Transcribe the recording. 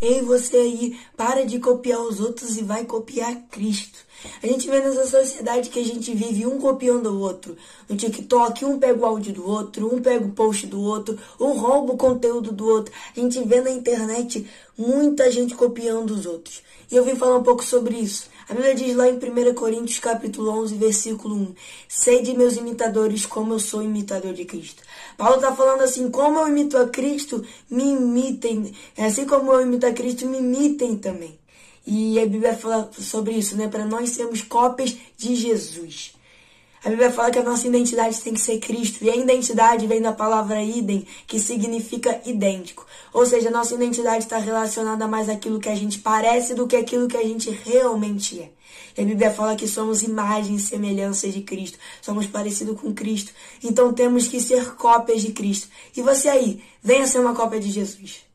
Ei, você aí, para de copiar os outros e vai copiar Cristo. A gente vê nessa sociedade que a gente vive um copiando o outro. No TikTok, um pega o áudio do outro, um pega o post do outro, um rouba o conteúdo do outro. A gente vê na internet muita gente copiando os outros. E eu vim falar um pouco sobre isso. A Bíblia diz lá em 1 Coríntios capítulo 11, versículo 1, Sede meus imitadores como eu sou imitador de Cristo. Paulo está falando assim, como eu imito a Cristo, me imitem. Assim como eu imito a Cristo, me imitem também. E a Bíblia fala sobre isso, né? Para nós sermos cópias de Jesus. A Bíblia fala que a nossa identidade tem que ser Cristo. E a identidade vem da palavra idem, que significa idêntico. Ou seja, a nossa identidade está relacionada mais àquilo que a gente parece do que aquilo que a gente realmente é. E a Bíblia fala que somos imagem e semelhança de Cristo. Somos parecidos com Cristo. Então temos que ser cópias de Cristo. E você aí, venha ser uma cópia de Jesus.